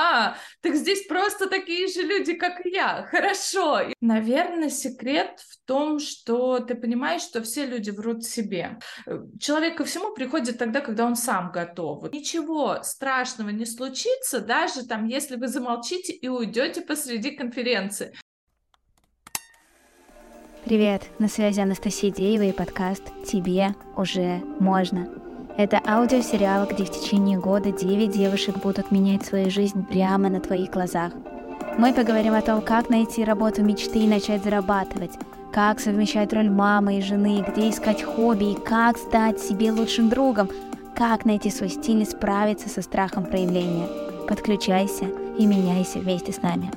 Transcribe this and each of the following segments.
А, так здесь просто такие же люди, как и я. Хорошо. Наверное, секрет в том, что ты понимаешь, что все люди врут себе. Человек ко всему приходит тогда, когда он сам готов. Ничего страшного не случится, даже там, если вы замолчите и уйдете посреди конференции. Привет, на связи Анастасия Деева и подкаст «Тебе уже можно». Это аудиосериал, где в течение года 9 девушек будут менять свою жизнь прямо на твоих глазах. Мы поговорим о том, как найти работу мечты и начать зарабатывать, как совмещать роль мамы и жены, где искать хобби и как стать себе лучшим другом, как найти свой стиль и справиться со страхом проявления. Подключайся и меняйся вместе с нами.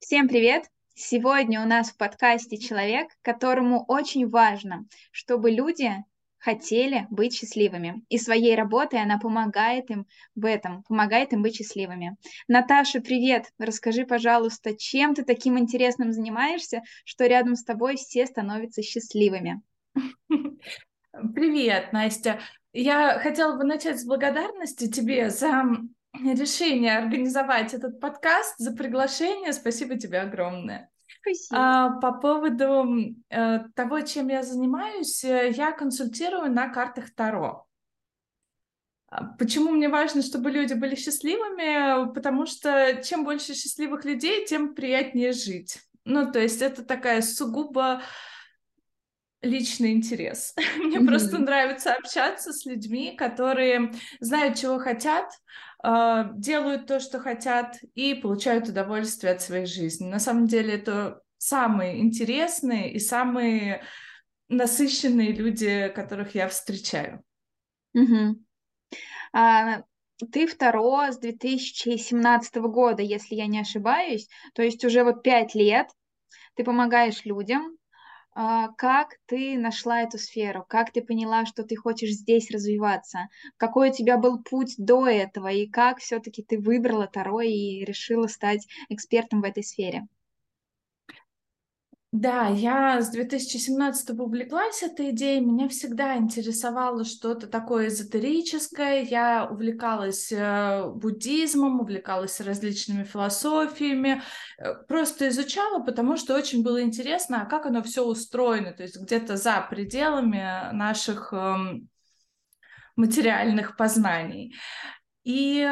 Всем привет! Сегодня у нас в подкасте человек, которому очень важно, чтобы люди хотели быть счастливыми. И своей работой она помогает им в этом, помогает им быть счастливыми. Наташа, привет! Расскажи, пожалуйста, чем ты таким интересным занимаешься, что рядом с тобой все становятся счастливыми? Привет, Настя! Я хотела бы начать с благодарности тебе за решение организовать этот подкаст, за приглашение. Спасибо тебе огромное. Спасибо. А, по поводу э, того, чем я занимаюсь, э, я консультирую на картах Таро. А, почему мне важно, чтобы люди были счастливыми? Потому что чем больше счастливых людей, тем приятнее жить. Ну, то есть это такая сугубо личный интерес. Мне mm-hmm. просто нравится общаться с людьми, которые знают, чего хотят, а, делают то, что хотят, и получают удовольствие от своей жизни. На самом деле это самые интересные и самые насыщенные люди, которых я встречаю. Угу. А, ты второго с 2017 года, если я не ошибаюсь, то есть уже вот пять лет ты помогаешь людям, как ты нашла эту сферу, как ты поняла, что ты хочешь здесь развиваться, какой у тебя был путь до этого, и как все-таки ты выбрала Таро и решила стать экспертом в этой сфере? Да, я с 2017 увлеклась этой идеей. Меня всегда интересовало что-то такое эзотерическое. Я увлекалась э, буддизмом, увлекалась различными философиями. Э, просто изучала, потому что очень было интересно, а как оно все устроено, то есть где-то за пределами наших эм, материальных познаний. И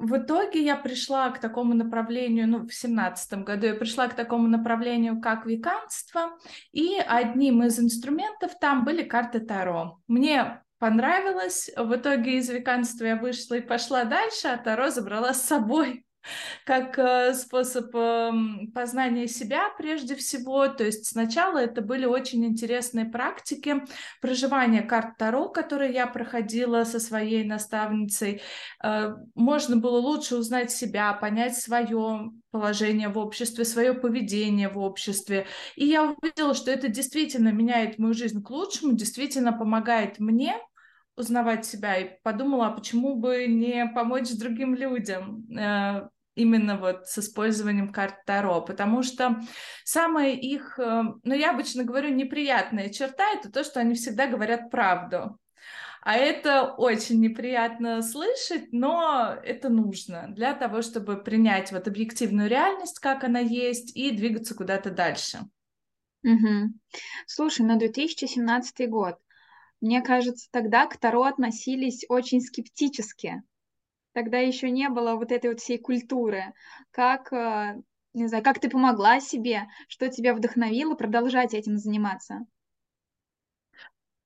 в итоге я пришла к такому направлению, ну, в семнадцатом году я пришла к такому направлению, как веканство, и одним из инструментов там были карты Таро. Мне понравилось, в итоге из веканства я вышла и пошла дальше, а Таро забрала с собой как э, способ эм, познания себя прежде всего. То есть сначала это были очень интересные практики проживания карт Таро, которые я проходила со своей наставницей. Э, можно было лучше узнать себя, понять свое положение в обществе, свое поведение в обществе. И я увидела, что это действительно меняет мою жизнь к лучшему, действительно помогает мне узнавать себя и подумала, а почему бы не помочь другим людям э, именно вот с использованием карт Таро, потому что самая их, э, ну я обычно говорю, неприятная черта — это то, что они всегда говорят правду. А это очень неприятно слышать, но это нужно для того, чтобы принять вот объективную реальность, как она есть, и двигаться куда-то дальше. Угу. Слушай, на 2017 год, мне кажется, тогда к Таро относились очень скептически тогда еще не было вот этой вот всей культуры. Как, э, не знаю, как ты помогла себе, что тебя вдохновило продолжать этим заниматься?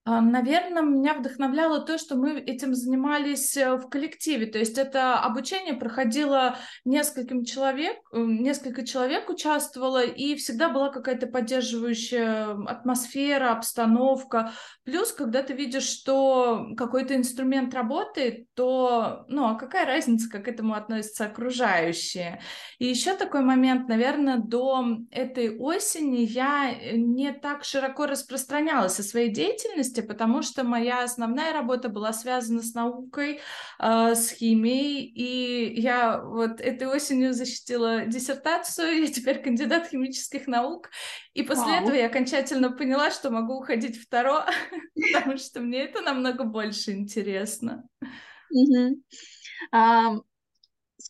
А, Наверное, меня вдохновляло то, что мы этим занимались э, в коллективе. То есть это обучение проходило нескольким человек, э, несколько человек участвовало, и всегда была какая-то поддерживающая атмосфера, обстановка. Плюс, когда ты видишь, что какой-то инструмент работает, то, ну, а какая разница, как к этому относятся окружающие? И еще такой момент, наверное, до этой осени я не так широко распространялась о своей деятельности, деятельности, потому что моя основная работа была связана с наукой, э, с химией, и я вот этой осенью защитила диссертацию, я теперь кандидат химических наук, и после Вау. этого я окончательно поняла, что могу уходить в Таро, потому что мне это намного больше интересно.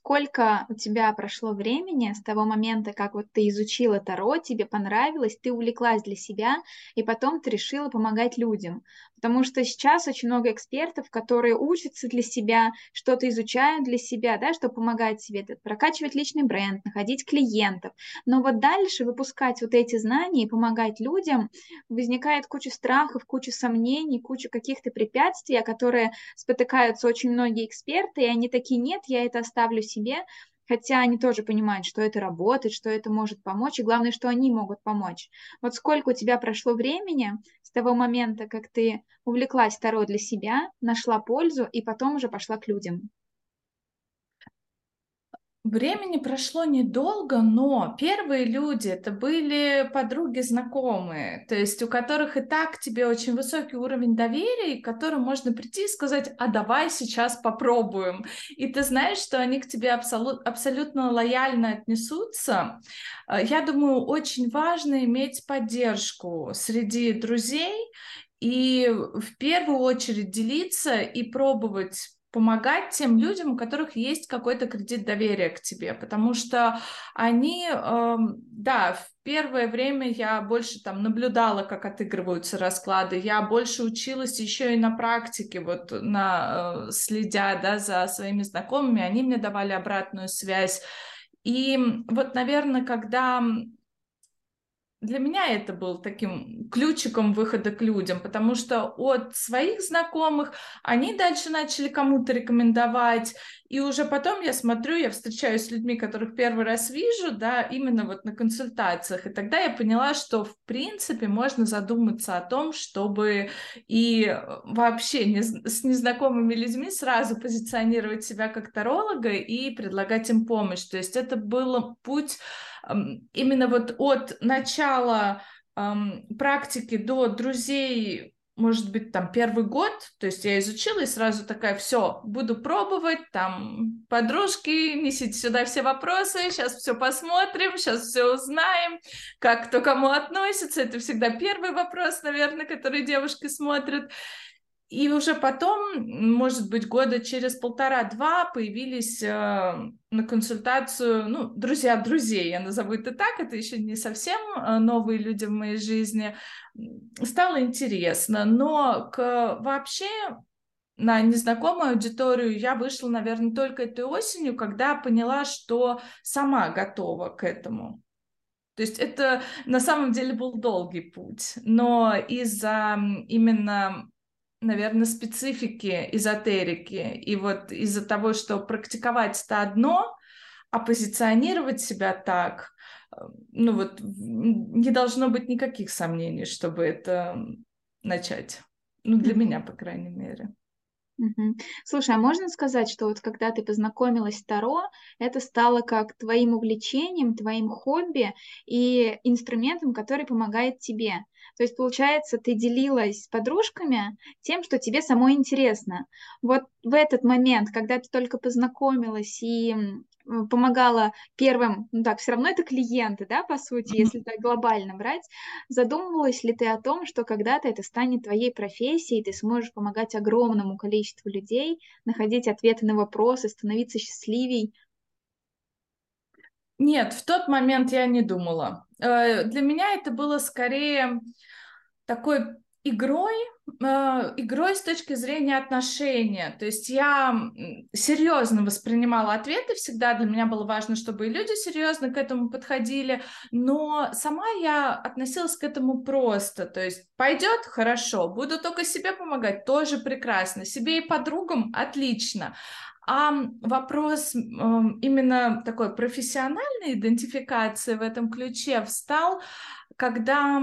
Сколько у тебя прошло времени с того момента, как вот ты изучила Таро, тебе понравилось, ты увлеклась для себя, и потом ты решила помогать людям? Потому что сейчас очень много экспертов, которые учатся для себя, что-то изучают для себя, да, чтобы помогать себе, прокачивать личный бренд, находить клиентов. Но вот дальше выпускать вот эти знания и помогать людям, возникает куча страхов, куча сомнений, куча каких-то препятствий, о которые спотыкаются очень многие эксперты, и они такие, нет, я это оставлю себе, хотя они тоже понимают, что это работает, что это может помочь, и главное, что они могут помочь. Вот сколько у тебя прошло времени с того момента, как ты увлеклась Таро для себя, нашла пользу и потом уже пошла к людям? Времени прошло недолго, но первые люди это были подруги знакомые, то есть у которых и так тебе очень высокий уровень доверия, к которым можно прийти и сказать, а давай сейчас попробуем. И ты знаешь, что они к тебе абсолют, абсолютно лояльно отнесутся. Э, я думаю, очень важно иметь поддержку среди друзей и в первую очередь делиться и пробовать помогать тем людям, у которых есть какой-то кредит доверия к тебе, потому что они, э, да, в первое время я больше там наблюдала, как отыгрываются расклады, я больше училась еще и на практике, вот на э, следя, да, за своими знакомыми, они мне давали обратную связь. И вот, наверное, когда для меня это был таким ключиком выхода к людям, потому что от своих знакомых они дальше начали кому-то рекомендовать, и уже потом я смотрю, я встречаюсь с людьми, которых первый раз вижу, да, именно вот на консультациях, и тогда я поняла, что в принципе можно задуматься о том, чтобы и вообще не, с незнакомыми людьми сразу позиционировать себя как таролога и предлагать им помощь, то есть это был путь именно вот от начала практики до друзей может быть, там первый год, то есть я изучила и сразу такая, все, буду пробовать, там, подружки, несите сюда все вопросы, сейчас все посмотрим, сейчас все узнаем, как кто кому относится, это всегда первый вопрос, наверное, который девушки смотрят, и уже потом, может быть, года через полтора-два появились э, на консультацию, ну, друзья друзей, я назову это так, это еще не совсем э, новые люди в моей жизни. Стало интересно, но к, вообще на незнакомую аудиторию я вышла, наверное, только этой осенью, когда поняла, что сама готова к этому. То есть это на самом деле был долгий путь, но из-за именно наверное, специфики эзотерики. И вот из-за того, что практиковать это одно, а позиционировать себя так, э, ну вот не должно быть никаких сомнений, чтобы это начать. Ну, для меня, по крайней мере. Слушай, а можно сказать, что вот когда ты познакомилась с Таро, это стало как твоим увлечением, твоим хобби и инструментом, который помогает тебе? То есть, получается, ты делилась с подружками тем, что тебе самой интересно. Вот в этот момент, когда ты только познакомилась и помогала первым, ну так, все равно это клиенты, да, по сути, если так глобально брать, задумывалась ли ты о том, что когда-то это станет твоей профессией, ты сможешь помогать огромному количеству людей, находить ответы на вопросы, становиться счастливей? Нет, в тот момент я не думала. Э, для меня это было скорее такой игрой, э, игрой с точки зрения отношения. То есть я серьезно воспринимала ответы всегда. Для меня было важно, чтобы и люди серьезно к этому подходили. Но сама я относилась к этому просто. То есть пойдет хорошо, буду только себе помогать, тоже прекрасно. Себе и подругам отлично. А вопрос именно такой профессиональной идентификации в этом ключе встал когда,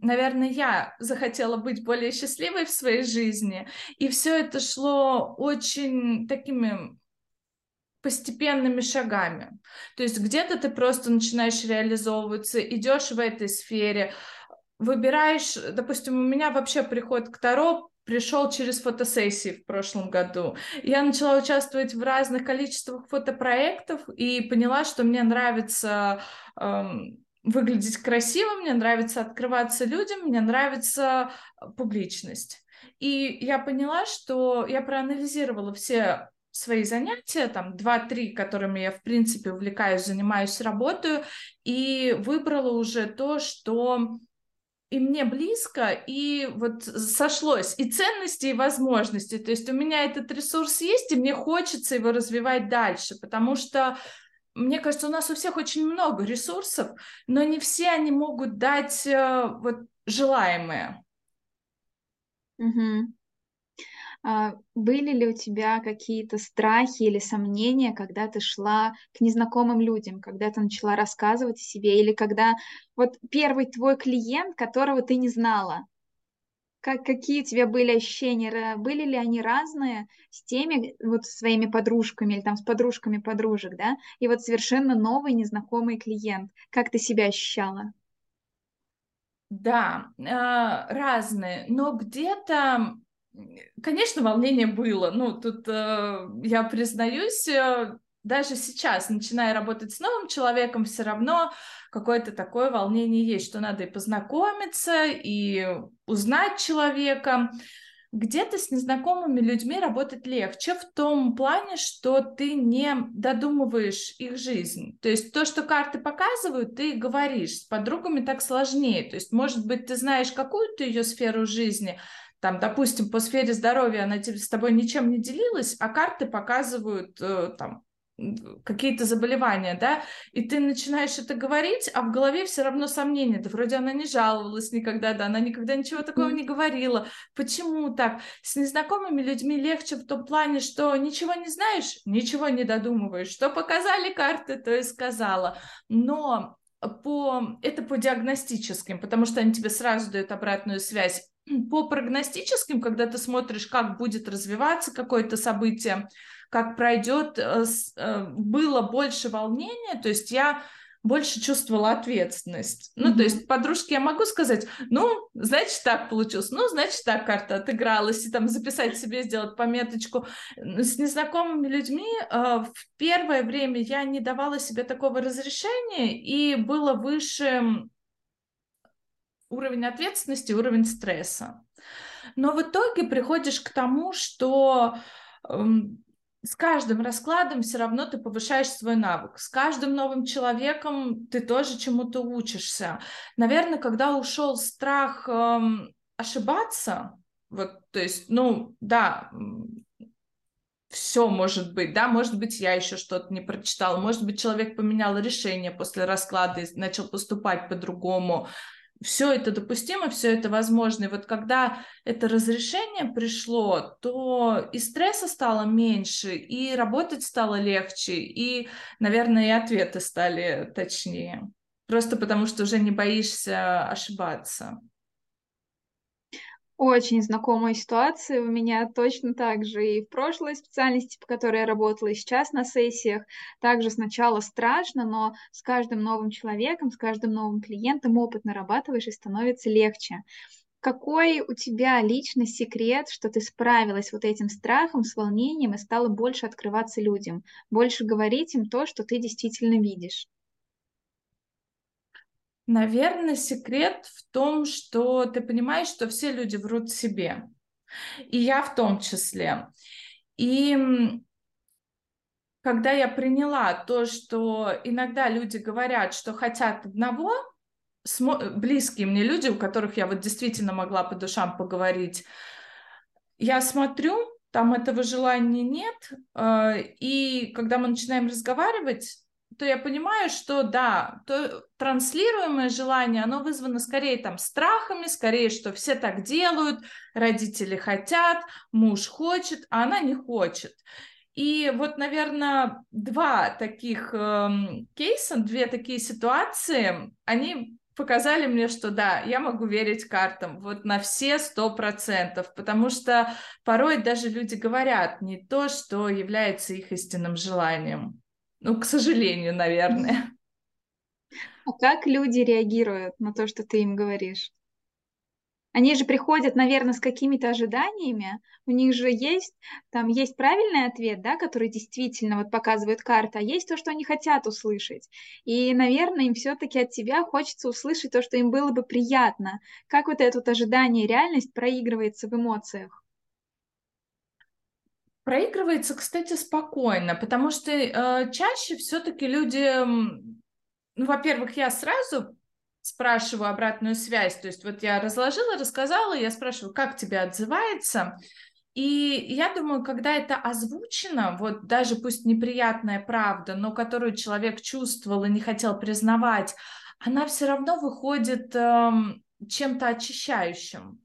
наверное, я захотела быть более счастливой в своей жизни, и все это шло очень такими постепенными шагами. То есть где-то ты просто начинаешь реализовываться, идешь в этой сфере, выбираешь, допустим, у меня вообще приход к Таро пришел через фотосессии в прошлом году. Я начала участвовать в разных количествах фотопроектов и поняла, что мне нравится эм, выглядеть красиво, мне нравится открываться людям, мне нравится публичность. И я поняла, что я проанализировала все свои занятия, там, два-три, которыми я, в принципе, увлекаюсь, занимаюсь, работаю, и выбрала уже то, что и мне близко, и вот сошлось и ценности, и возможности. То есть у меня этот ресурс есть, и мне хочется его развивать дальше, потому что мне кажется, у нас у всех очень много ресурсов, но не все они могут дать э, вот желаемое. Угу. А, были ли у тебя какие-то страхи или сомнения, когда ты шла к незнакомым людям, когда ты начала рассказывать о себе, или когда вот первый твой клиент, которого ты не знала, как, какие у тебя были ощущения, были ли они разные с теми вот своими подружками или там с подружками подружек, да, и вот совершенно новый незнакомый клиент, как ты себя ощущала? Да, э, разные, но где-то Конечно, волнение было. Ну, тут э, я признаюсь, э, даже сейчас, начиная работать с новым человеком, все равно какое-то такое волнение есть, что надо и познакомиться, и узнать человека. Где-то с незнакомыми людьми работать легче в том плане, что ты не додумываешь их жизнь. То есть то, что карты показывают, ты говоришь. С подругами так сложнее. То есть, может быть, ты знаешь какую-то ее сферу жизни, там, допустим, по сфере здоровья она с тобой ничем не делилась, а карты показывают э, там какие-то заболевания, да, и ты начинаешь это говорить, а в голове все равно сомнения, да вроде она не жаловалась никогда, да, она никогда ничего такого не говорила, почему так? С незнакомыми людьми легче в том плане, что ничего не знаешь, ничего не додумываешь, что показали карты, то и сказала, но по, это по диагностическим, потому что они тебе сразу дают обратную связь. По прогностическим, когда ты смотришь, как будет развиваться какое-то событие, как пройдет, э, э, было больше волнения, то есть я больше чувствовала ответственность. Ну, mm-hmm. то есть подружке я могу сказать, ну, значит, так получилось, ну, значит, так карта отыгралась, и там записать себе, сделать пометочку. С незнакомыми людьми э, в первое время я не давала себе такого разрешения, и было выше уровень ответственности, уровень стресса. Но в итоге приходишь к тому, что эм, с каждым раскладом все равно ты повышаешь свой навык. С каждым новым человеком ты тоже чему-то учишься. Наверное, когда ушел страх эм, ошибаться, вот, то есть, ну, да, все может быть, да, может быть, я еще что-то не прочитала, может быть, человек поменял решение после расклада и начал поступать по-другому, все это допустимо, все это возможно. И вот когда это разрешение пришло, то и стресса стало меньше, и работать стало легче, и, наверное, и ответы стали точнее. Просто потому что уже не боишься ошибаться. Очень знакомая ситуация. У меня точно так же и в прошлой специальности, по которой я работала, и сейчас на сессиях. Также сначала страшно, но с каждым новым человеком, с каждым новым клиентом опыт нарабатываешь и становится легче. Какой у тебя личный секрет, что ты справилась вот этим страхом, с волнением и стала больше открываться людям, больше говорить им то, что ты действительно видишь? Наверное, секрет в том, что ты понимаешь, что все люди врут себе. И я в том числе. И когда я приняла то, что иногда люди говорят, что хотят одного, близкие мне люди, у которых я вот действительно могла по душам поговорить, я смотрю, там этого желания нет, э, и когда мы начинаем разговаривать, то я понимаю, что да, то транслируемое желание, оно вызвано скорее там страхами, скорее, что все так делают, родители хотят, муж хочет, а она не хочет. И вот, наверное, два таких э, кейса, две такие ситуации, они показали мне, что да, я могу верить картам вот на все сто процентов, потому что порой даже люди говорят не то, что является их истинным желанием. Ну, к сожалению, наверное. А как люди реагируют на то, что ты им говоришь? Они же приходят, наверное, с какими-то ожиданиями. У них же есть, там есть правильный ответ, да, который действительно вот показывает карта, а есть то, что они хотят услышать. И, наверное, им все-таки от тебя хочется услышать то, что им было бы приятно. Как вот это вот ожидание и реальность проигрывается в эмоциях? Проигрывается, кстати, спокойно, потому что э, чаще все-таки люди, ну, во-первых, я сразу спрашиваю обратную связь. То есть вот я разложила, рассказала, я спрашиваю, как тебе отзывается. И я думаю, когда это озвучено, вот даже пусть неприятная правда, но которую человек чувствовал и не хотел признавать, она все равно выходит эм, чем-то очищающим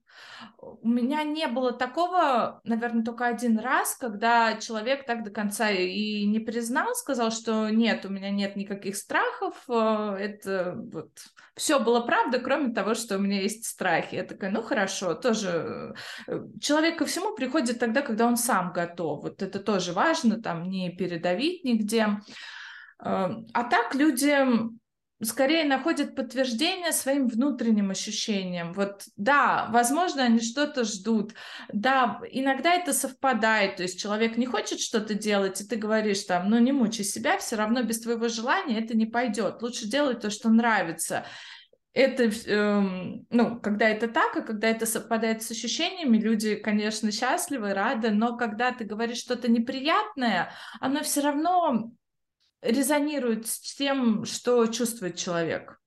у меня не было такого, наверное, только один раз, когда человек так до конца и не признал, сказал, что нет, у меня нет никаких страхов, э, это вот все было правда, кроме того, что у меня есть страхи. Я такая, ну хорошо, тоже э, человек ко всему приходит тогда, когда он сам готов. Вот это тоже важно, там не передавить нигде. Э, а так люди скорее находят подтверждение своим внутренним ощущениям. Вот да, возможно, они что-то ждут. Да, иногда это совпадает. То есть человек не хочет что-то делать, и ты говоришь там, ну не мучай себя, все равно без твоего желания это не пойдет. Лучше делать то, что нравится. Это, эм, ну, когда это так, а когда это совпадает с ощущениями, люди, конечно, счастливы, рады, но когда ты говоришь что-то неприятное, оно все равно резонирует с тем, что чувствует человек.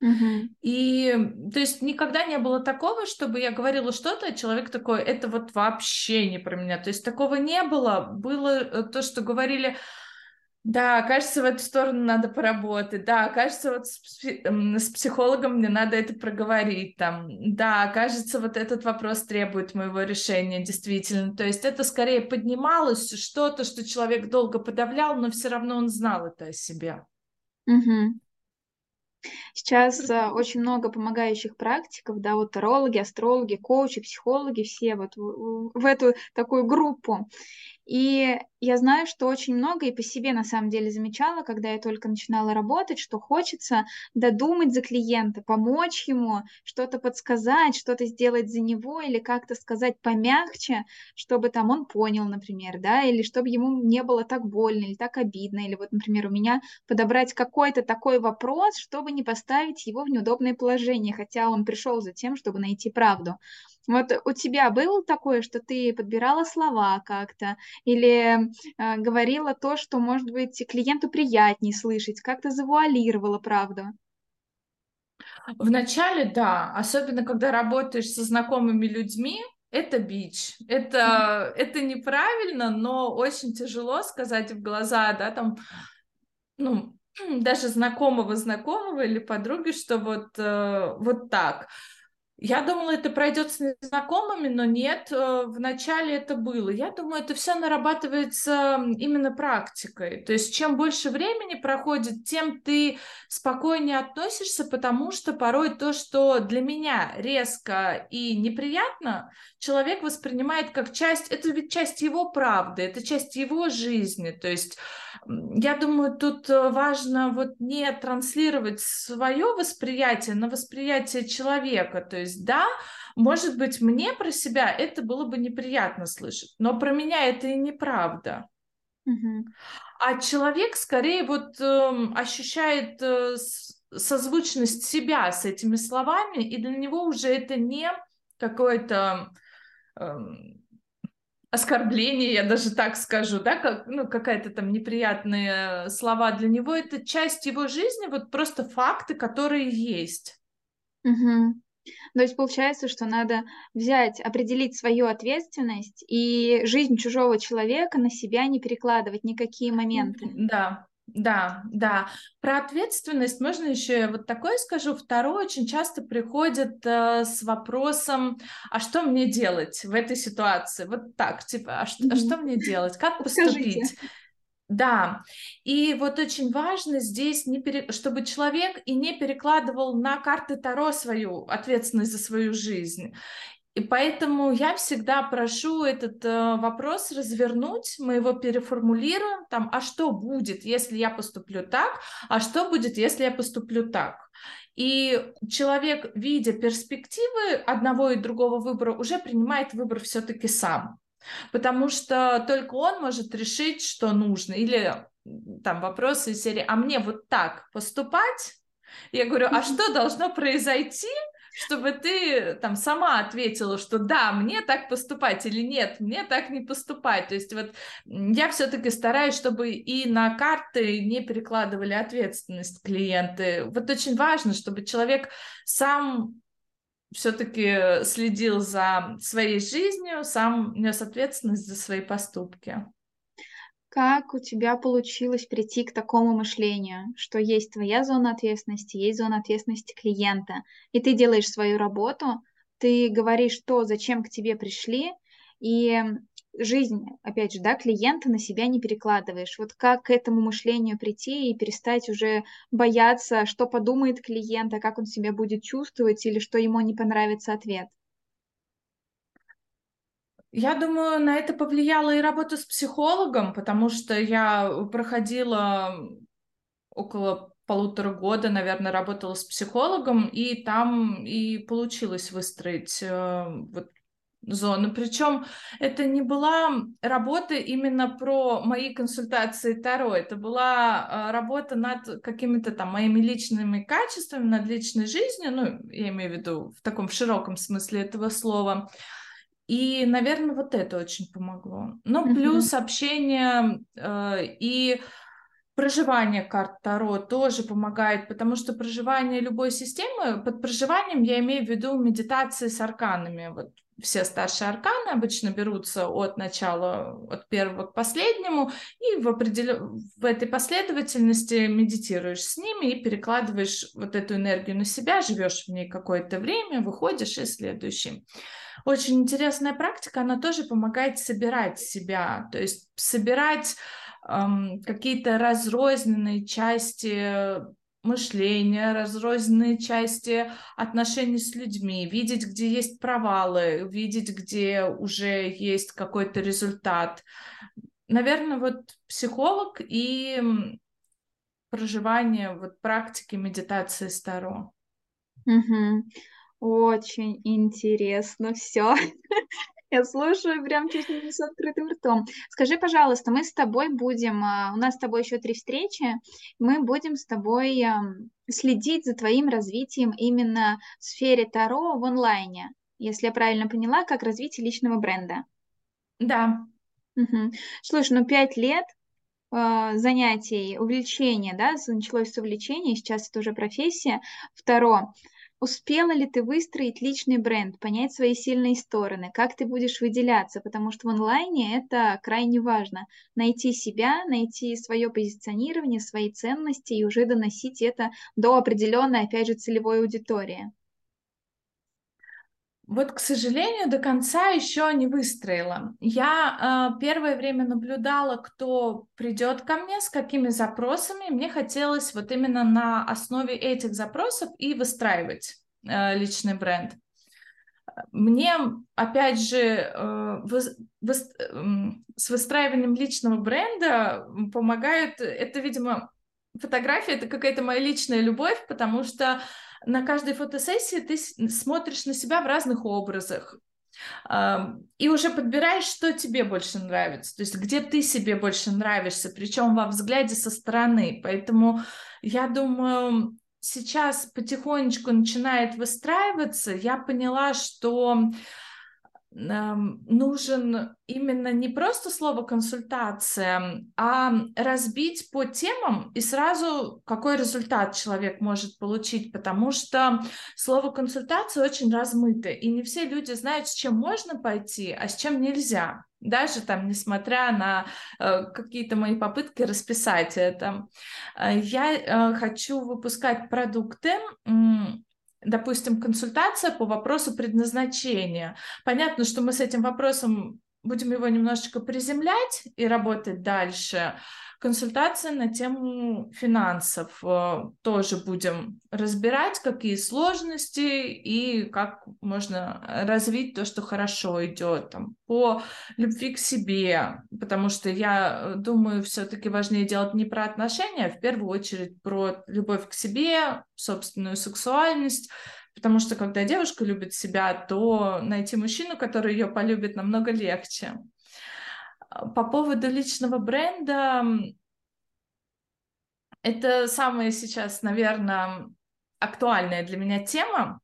Угу. И то есть никогда не было такого, чтобы я говорила что-то, а человек такой, это вот вообще не про меня. То есть такого не было. Было э, то, что говорили, да, кажется, в эту сторону надо поработать. Да, кажется, вот с, с психологом мне надо это проговорить. Там, да, кажется, вот этот вопрос требует моего решения, действительно. То есть это скорее поднималось что-то, что человек долго подавлял, но все равно он знал это о себе. Угу. Сейчас а, очень много помогающих практиков, да, вот тарологи, астрологи, коучи, психологи, все вот в, в эту такую группу. И я знаю, что очень много и по себе на самом деле замечала, когда я только начинала работать, что хочется додумать за клиента, помочь ему, что-то подсказать, что-то сделать за него или как-то сказать помягче, чтобы там он понял, например, да, или чтобы ему не было так больно или так обидно, или вот, например, у меня подобрать какой-то такой вопрос, чтобы не поставить его в неудобное положение, хотя он пришел за тем, чтобы найти правду. Вот у тебя было такое, что ты подбирала слова как-то или э, говорила то, что, может быть, клиенту приятнее слышать, как-то завуалировала правду? Вначале, да, особенно когда работаешь со знакомыми людьми, это бич. Это, это неправильно, но очень тяжело сказать в глаза, да, там, ну, даже знакомого знакомого или подруги, что вот, э, вот так. Я думала, это пройдет с незнакомыми, но нет, э, вначале это было. Я думаю, это все нарабатывается именно практикой. То есть чем больше времени проходит, тем ты спокойнее относишься, потому что порой то, что для меня резко и неприятно, человек воспринимает как часть, это ведь часть его правды, это часть его жизни. То есть я думаю, тут э, важно вот не транслировать свое восприятие на восприятие человека. То есть, да, может быть, мне про себя это было бы неприятно слышать, но про меня это и неправда. Угу. А человек скорее вот э, ощущает э, созвучность себя с этими словами, и для него уже это не какое-то э, оскорбление, я даже так скажу, да, как, ну, какая-то там неприятные слова для него, это часть его жизни, вот просто факты, которые есть. Угу. То есть получается, что надо взять, определить свою ответственность и жизнь чужого человека на себя не перекладывать никакие моменты. Да, да, да. Про ответственность можно еще вот такое скажу. Второе, очень часто приходит э, с вопросом, а что мне делать в этой ситуации? Вот так, типа, а что, mm-hmm. а что мне делать? Как поступить? Скажите. Да, и вот очень важно здесь, не пере... чтобы человек и не перекладывал на карты Таро свою ответственность за свою жизнь. И поэтому я всегда прошу этот э, вопрос развернуть, мы его переформулируем, там, а что будет, если я поступлю так, а что будет, если я поступлю так. И человек, видя перспективы одного и другого выбора, уже принимает выбор все-таки сам. Потому что только он может решить, что нужно. Или там вопросы из серии, а мне вот так поступать? Я говорю, а что должно произойти, чтобы ты там сама ответила, что да, мне так поступать или нет, мне так не поступать. То есть вот я все-таки стараюсь, чтобы и на карты не перекладывали ответственность клиенты. Вот очень важно, чтобы человек сам все-таки следил за своей жизнью, сам нес ответственность за свои поступки. Как у тебя получилось прийти к такому мышлению, что есть твоя зона ответственности, есть зона ответственности клиента, и ты делаешь свою работу, ты говоришь то, зачем к тебе пришли, и жизнь, опять же, да, клиента на себя не перекладываешь. Вот как к этому мышлению прийти и перестать уже бояться, что подумает клиент, а как он себя будет чувствовать или что ему не понравится ответ. Я думаю, на это повлияла и работа с психологом, потому что я проходила около полутора года, наверное, работала с психологом, и там и получилось выстроить э, вот зону. Причем это не была работа именно про мои консультации Таро, это была э, работа над какими-то там моими личными качествами, над личной жизнью, ну, я имею в виду в таком широком смысле этого слова. И, наверное, вот это очень помогло. Ну, плюс mm-hmm. общение э, и проживание карт Таро тоже помогает, потому что проживание любой системы, под проживанием я имею в виду медитации с арканами. Вот все старшие арканы обычно берутся от начала, от первого к последнему, и в, определ... в этой последовательности медитируешь с ними и перекладываешь вот эту энергию на себя, живешь в ней какое-то время, выходишь и следующий. Очень интересная практика, она тоже помогает собирать себя, то есть собирать эм, какие-то разрозненные части мышления, разрозненные части отношений с людьми, видеть, где есть провалы, видеть, где уже есть какой-то результат. Наверное, вот психолог и проживание вот практики медитации Старо. Угу. Очень интересно все. Я слушаю прям чуть не с открытым ртом. Скажи, пожалуйста, мы с тобой будем, а, у нас с тобой еще три встречи, мы будем с тобой следить за твоим развитием именно в сфере Таро в онлайне, если я правильно поняла, как развитие личного бренда. Да. Угу. Слушай, ну пять лет э, занятий, увлечения, да, началось с увлечения, сейчас это уже профессия. Второе, Успела ли ты выстроить личный бренд, понять свои сильные стороны, как ты будешь выделяться, потому что в онлайне это крайне важно. Найти себя, найти свое позиционирование, свои ценности и уже доносить это до определенной, опять же, целевой аудитории. Вот, к сожалению, до конца еще не выстроила. Я э, первое время наблюдала, кто придет ко мне, с какими запросами. Мне хотелось вот именно на основе этих запросов и выстраивать э, личный бренд. Мне, опять же, э, вы, вы, э, с выстраиванием личного бренда помогают, это, видимо, фотография, это какая-то моя личная любовь, потому что на каждой фотосессии ты смотришь на себя в разных образах. И уже подбираешь, что тебе больше нравится, то есть где ты себе больше нравишься, причем во взгляде со стороны. Поэтому я думаю, сейчас потихонечку начинает выстраиваться. Я поняла, что нужен именно не просто слово консультация, а разбить по темам и сразу какой результат человек может получить, потому что слово консультация очень размыто, и не все люди знают, с чем можно пойти, а с чем нельзя. Даже там, несмотря на э, какие-то мои попытки расписать это, э, я э, хочу выпускать продукты, допустим, консультация по вопросу предназначения. Понятно, что мы с этим вопросом будем его немножечко приземлять и работать дальше. Консультация на тему финансов э, тоже будем разбирать, какие сложности и как можно развить то, что хорошо идет там, по любви к себе, потому что я думаю, все-таки важнее делать не про отношения, а в первую очередь про любовь к себе, собственную сексуальность, Потому что когда девушка любит себя, то найти мужчину, который ее полюбит, намного легче. По поводу личного бренда, это самая сейчас, наверное, актуальная для меня тема.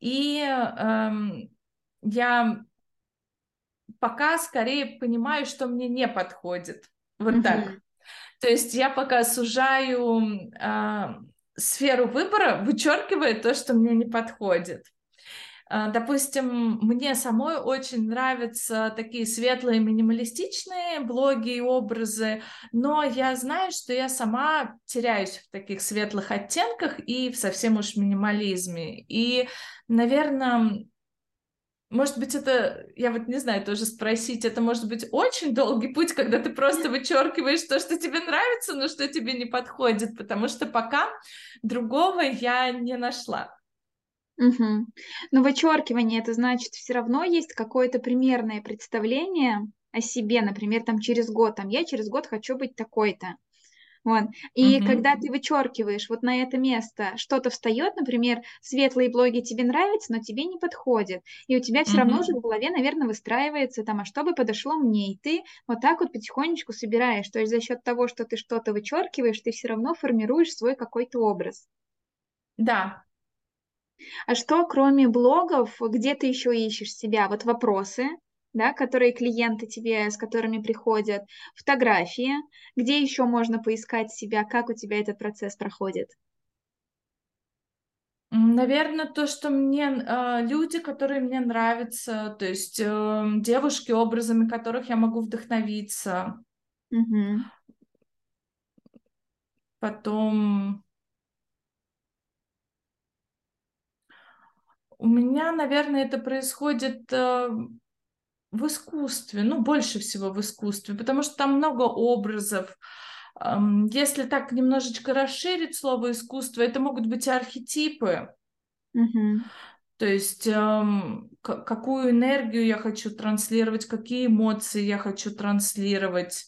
И эм, я пока скорее понимаю, что мне не подходит. Вот mm-hmm. так. То есть я пока сужаю э, сферу выбора вычеркивает то, что мне не подходит. А, допустим, мне самой очень нравятся такие светлые минималистичные блоги и образы, но я знаю, что я сама теряюсь в таких светлых оттенках и в совсем уж минимализме. И, наверное, может быть, это, я вот не знаю, тоже спросить, это может быть очень долгий путь, когда ты просто вычеркиваешь то, что тебе нравится, но что тебе не подходит, потому что пока другого я не нашла. Угу. Но вычеркивание это значит, все равно есть какое-то примерное представление о себе, например, там через год, там я через год хочу быть такой-то. Вот. И угу. когда ты вычеркиваешь вот на это место, что-то встает, например, светлые блоги тебе нравятся, но тебе не подходит. И у тебя все угу. равно же в голове, наверное, выстраивается там, а что бы подошло мне? И ты вот так вот потихонечку собираешь. То есть за счет того, что ты что-то вычеркиваешь, ты все равно формируешь свой какой-то образ. Да, а что, кроме блогов, где ты еще ищешь себя? Вот вопросы, да, которые клиенты тебе, с которыми приходят, фотографии, где еще можно поискать себя, как у тебя этот процесс проходит? Наверное, то, что мне э, люди, которые мне нравятся, то есть э, девушки, образами которых я могу вдохновиться. Угу. Потом у меня, наверное, это происходит э, в искусстве, ну, больше всего в искусстве, потому что там много образов. Если так немножечко расширить слово искусство, это могут быть архетипы. То есть эм, какую энергию я хочу транслировать, какие эмоции я хочу транслировать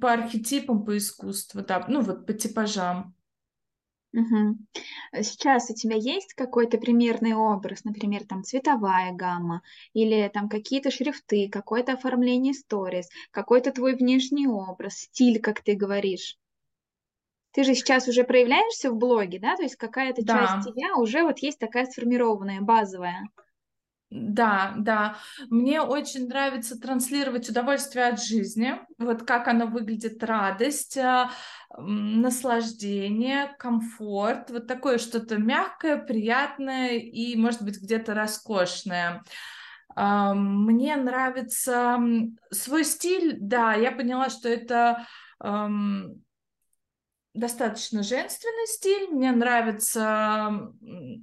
по архетипам, по искусству, да, ну вот по типажам. Угу. Сейчас у тебя есть какой-то примерный образ, например, там цветовая гамма, или там какие-то шрифты, какое-то оформление сторис, какой-то твой внешний образ, стиль, как ты говоришь. Ты же сейчас уже проявляешься в блоге, да? То есть какая-то да. часть тебя уже вот есть такая сформированная, базовая. Да, да. Мне очень нравится транслировать удовольствие от жизни, вот как оно выглядит, радость, а, наслаждение, комфорт, вот такое что-то мягкое, приятное и, может быть, где-то роскошное. Мне нравится свой стиль, да, я поняла, что это достаточно женственный стиль. Мне нравятся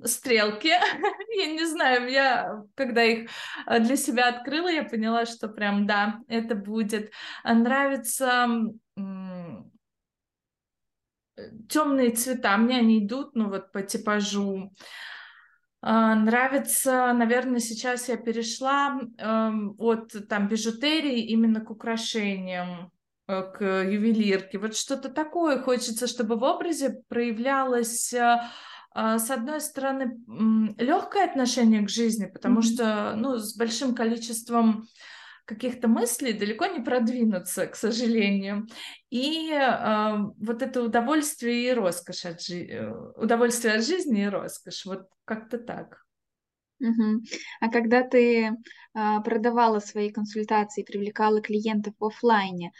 стрелки. я не знаю, я когда их э, для себя открыла, я поняла, что прям да, это будет. Нравятся темные цвета. Мне они идут, ну вот по типажу. А, нравится, наверное, сейчас я перешла э, от там бижутерии именно к украшениям. Э, к ювелирке. Вот что-то такое хочется, чтобы в образе проявлялось э, а, с одной стороны, легкое отношение к жизни, потому mm-hmm. что, ну, с большим количеством каких-то мыслей далеко не продвинуться, к сожалению. И э, вот это удовольствие и роскошь от жи- удовольствие от жизни и роскошь, вот как-то так. Угу. А когда ты а, продавала свои консультации, привлекала клиентов в офлайне,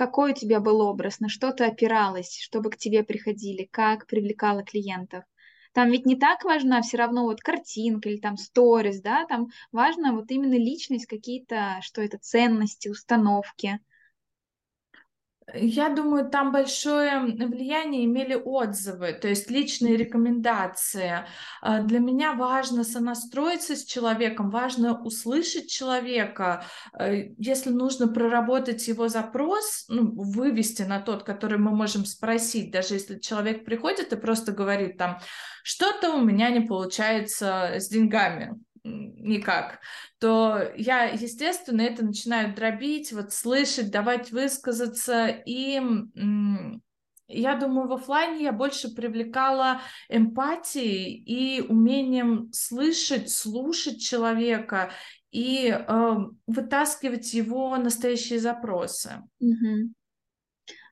какой у тебя был образ, на что ты опиралась, чтобы к тебе приходили, как привлекала клиентов. Там ведь не так важна все равно вот картинка или там сторис, да, там важно вот именно личность, какие-то, что это, ценности, установки. Я думаю, там большое влияние имели отзывы, то есть личные рекомендации. А, для меня важно сонастроиться с человеком, важно услышать человека. Э, если нужно проработать его запрос, ну, вывести на тот, который мы можем спросить, даже если человек приходит и просто говорит там, что-то у меня не получается с деньгами никак, то я, естественно, это начинаю дробить, вот слышать, давать высказаться, и я думаю, в офлайне я больше привлекала эмпатией и умением слышать, слушать человека и э, вытаскивать его настоящие запросы.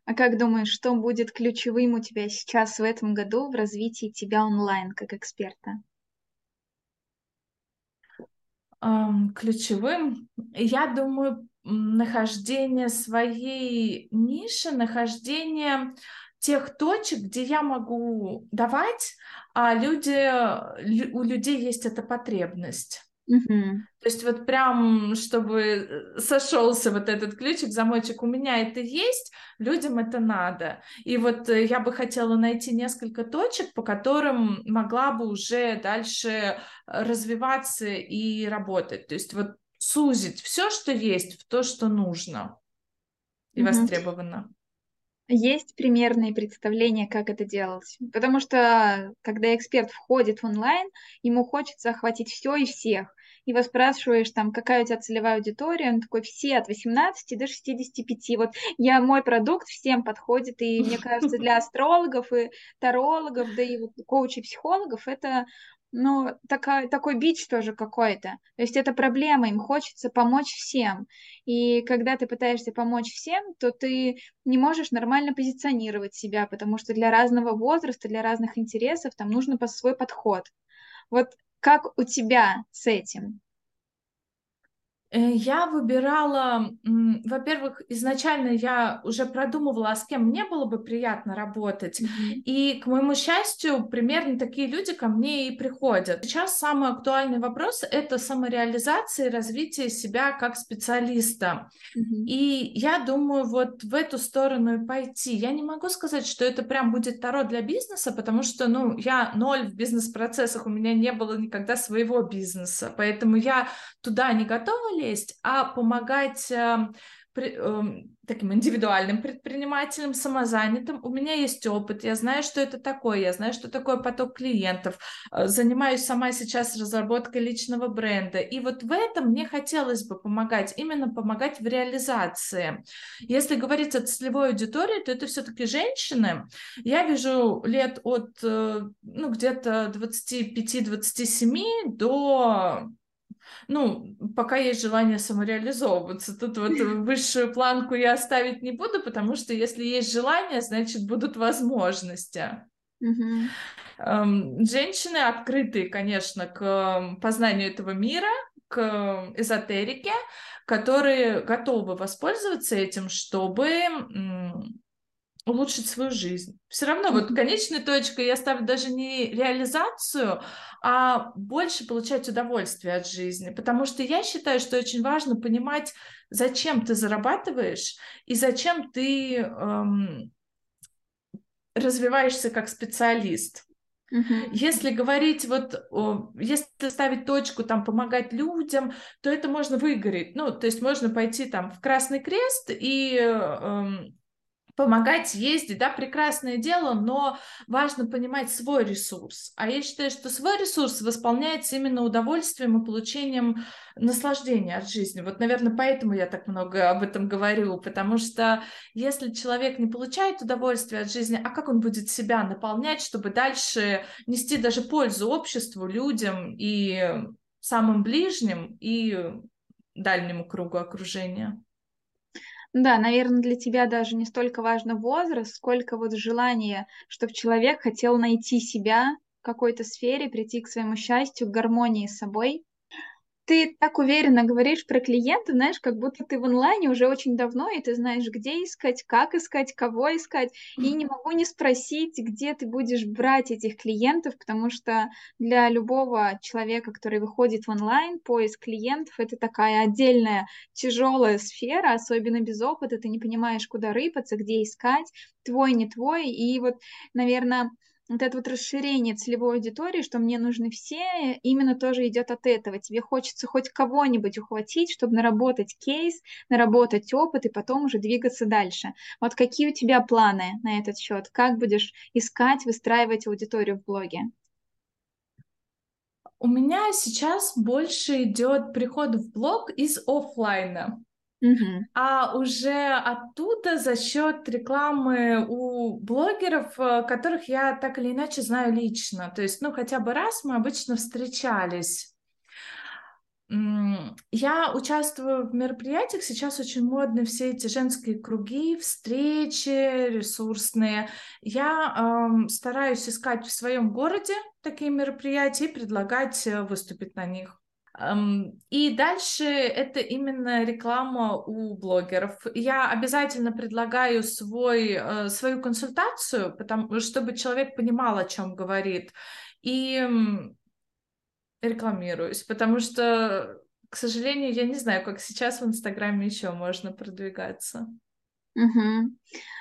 А как думаешь, что будет ключевым у тебя сейчас в этом году в развитии тебя онлайн как эксперта? Ключевым, я думаю, нахождение своей ниши, нахождение тех точек, где я могу давать, а люди, у людей есть эта потребность. Угу. То есть вот прям, чтобы э, сошелся вот этот ключик, замочек, у меня это есть, людям это надо. И вот э, я бы хотела найти несколько точек, по которым могла бы уже дальше развиваться и работать. То есть вот сузить все, что есть, в то, что нужно и угу. востребовано. Есть примерные представления, как это делать. Потому что, когда эксперт входит в онлайн, ему хочется охватить все и всех его спрашиваешь, там, какая у тебя целевая аудитория, он такой, все от 18 до 65. Вот я, мой продукт всем подходит, и мне кажется, для астрологов и тарологов, да и вот коучей, психологов, это ну, такая, такой бич тоже какой-то. То есть это проблема, им хочется помочь всем. И когда ты пытаешься помочь всем, то ты не можешь нормально позиционировать себя, потому что для разного возраста, для разных интересов там нужно свой подход. Вот как у тебя с этим? Э, я выбирала, во-первых, изначально я уже продумывала, с кем мне было бы приятно работать. Mm-hmm. И, к моему счастью, примерно такие люди ко мне и приходят. Сейчас самый актуальный вопрос — это самореализация и развитие себя как специалиста. Mm-hmm. И я думаю, вот в эту сторону и пойти. Я не могу сказать, что это прям будет таро для бизнеса, потому что, ну, я ноль в бизнес-процессах, у меня не было никогда своего бизнеса, поэтому я туда не готова лезть, а помогать эм, эм, таким индивидуальным предпринимателем, самозанятым. У меня есть опыт, я знаю, что это такое, я знаю, что такое поток клиентов. Э, занимаюсь сама сейчас разработкой личного бренда. И вот в этом мне хотелось бы помогать, именно помогать в реализации. Если говорить о целевой аудитории, то это все-таки женщины. Я вижу лет от э, ну, где-то 25-27 до ну, пока есть желание самореализовываться. Тут вот высшую планку я оставить не буду, потому что если есть желание, значит, будут возможности. Mm-hmm. Женщины открытые, конечно, к познанию этого мира, к эзотерике, которые готовы воспользоваться этим, чтобы улучшить свою жизнь. Все равно вот конечной точкой я ставлю даже не реализацию, а больше получать удовольствие от жизни, потому что я считаю, что очень важно понимать, зачем ты зарабатываешь и зачем ты эм, развиваешься как специалист. Uh-huh. Если говорить вот, если ставить точку, там, помогать людям, то это можно выгореть. Ну, то есть можно пойти там в Красный Крест и э, помогать ездить, да, прекрасное дело, но важно понимать свой ресурс. А я считаю, что свой ресурс восполняется именно удовольствием и получением наслаждения от жизни. Вот, наверное, поэтому я так много об этом говорю, потому что если человек не получает удовольствие от жизни, а как он будет себя наполнять, чтобы дальше нести даже пользу обществу, людям и самым ближним, и дальнему кругу окружения? Да, наверное, для тебя даже не столько важно возраст, сколько вот желание, чтобы человек хотел найти себя в какой-то сфере, прийти к своему счастью, к гармонии с собой. Ты так уверенно говоришь про клиента, знаешь, как будто ты в онлайне уже очень давно, и ты знаешь, где искать, как искать, кого искать. И не могу не спросить, где ты будешь брать этих клиентов, потому что для любого человека, который выходит в онлайн, поиск клиентов — это такая отдельная тяжелая сфера, особенно без опыта, ты не понимаешь, куда рыпаться, где искать, твой, не твой. И вот, наверное, вот это вот расширение целевой аудитории, что мне нужны все, именно тоже идет от этого. Тебе хочется хоть кого-нибудь ухватить, чтобы наработать кейс, наработать опыт и потом уже двигаться дальше. Вот какие у тебя планы на этот счет? Как будешь искать, выстраивать аудиторию в блоге? У меня сейчас больше идет приход в блог из офлайна. Угу. А уже оттуда за счет рекламы у блогеров, э, которых я так или иначе знаю лично. То есть, ну, хотя бы раз мы обычно встречались. Я участвую в мероприятиях, сейчас очень модны все эти женские круги, встречи ресурсные. Я эм, стараюсь искать в своем городе такие мероприятия и предлагать э, выступить на них. И дальше это именно реклама у блогеров. Я обязательно предлагаю свой, э, свою консультацию, потому, чтобы человек понимал, о чем говорит, и рекламируюсь, потому что, к сожалению, я не знаю, как сейчас в Инстаграме еще можно продвигаться. Угу.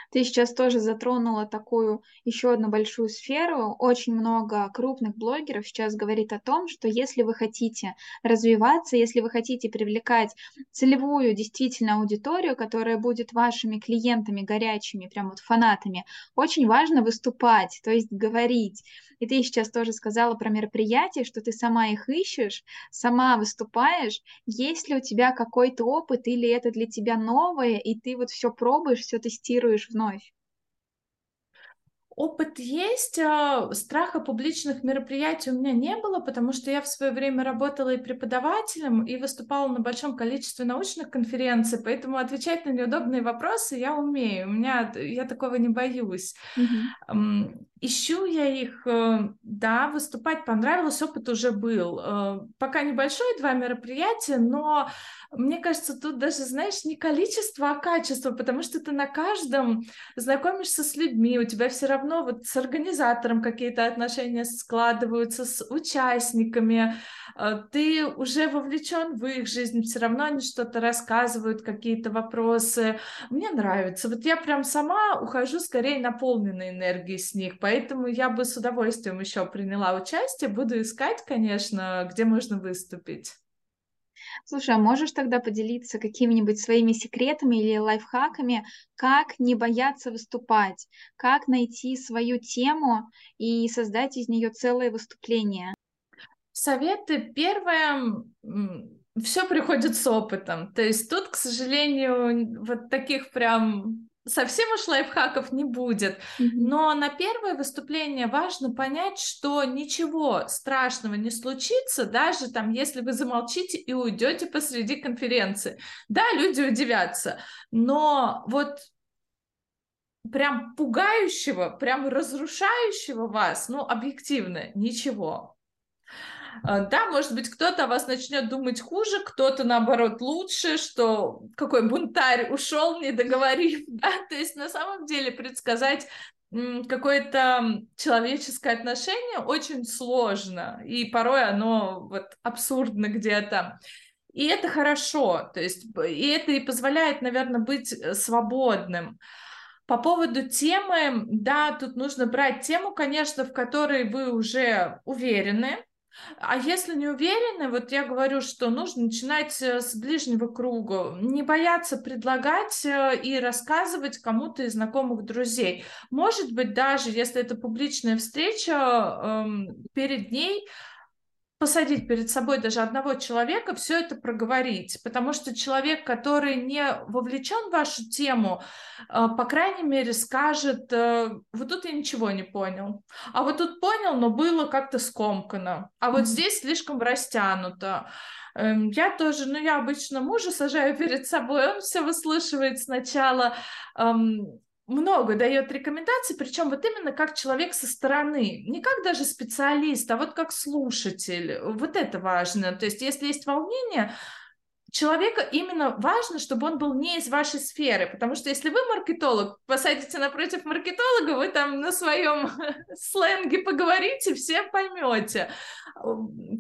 Ты сейчас тоже затронула такую еще одну большую сферу. Очень много крупных блогеров сейчас говорит о том, что если вы хотите развиваться, если вы хотите привлекать целевую действительно аудиторию, которая будет вашими клиентами горячими, прям вот фанатами, очень важно выступать, то есть говорить. И ты сейчас тоже сказала про мероприятия, что ты сама их ищешь, сама выступаешь. Есть ли у тебя какой-то опыт или это для тебя новое, и ты вот все пробуешь, все тестируешь вновь? Опыт есть, а страха публичных мероприятий у меня не было, потому что я в свое время работала и преподавателем, и выступала на большом количестве научных конференций, поэтому отвечать на неудобные вопросы я умею, у меня, я такого не боюсь. Mm-hmm. Ищу я их, э, да, выступать понравилось, опыт уже был. Э, пока небольшой, два мероприятия, но мне кажется, тут даже, знаешь, не количество, а качество, потому что ты на каждом знакомишься с людьми, у тебя все равно вот с организатором какие-то отношения складываются, с участниками, э, ты уже вовлечен в их жизнь, все равно они что-то рассказывают, какие-то вопросы. Мне нравится. Вот я прям сама ухожу скорее наполненной энергией с них, Поэтому я бы с удовольствием еще приняла участие. Буду искать, конечно, где можно выступить. Слушай, а можешь тогда поделиться какими-нибудь своими секретами или лайфхаками, как не бояться выступать, как найти свою тему и создать из нее целое выступление? Советы. Первое, все приходит с опытом. То есть тут, к сожалению, вот таких прям совсем уж лайфхаков не будет. Но на первое выступление важно понять, что ничего страшного не случится, даже там, если вы замолчите и уйдете посреди конференции. Да, люди удивятся, но вот прям пугающего, прям разрушающего вас, ну, объективно, ничего. А, да, может быть, кто-то о вас начнет думать хуже, кто-то, наоборот, лучше, что какой бунтарь ушел, не договорив, да, то есть на самом деле предсказать какое-то человеческое отношение очень сложно, и порой оно вот абсурдно где-то. И это хорошо, то есть и это и позволяет, наверное, быть э, свободным. По поводу темы, да, тут нужно брать тему, конечно, в которой вы уже уверены, а если не уверены, вот я говорю, что нужно начинать э, с ближнего круга, не бояться предлагать э, и рассказывать кому-то из знакомых друзей. Может быть, даже если это публичная встреча, эм, перед ней посадить перед собой даже одного человека, все это проговорить, потому что человек, который не вовлечен в вашу тему, э, по крайней мере, скажет, э, вот тут я ничего не понял, а вот тут понял, но было как-то скомкано, а вот здесь слишком растянуто. Эм, я тоже, ну, я обычно мужа сажаю перед собой, он все выслушивает сначала, эм, много дает рекомендаций, причем вот именно как человек со стороны, не как даже специалист, а вот как слушатель. Вот это важно. То есть, если есть волнение, человека именно важно, чтобы он был не из вашей сферы, потому что если вы маркетолог, посадите напротив маркетолога, вы там на своем сленге поговорите, все поймете.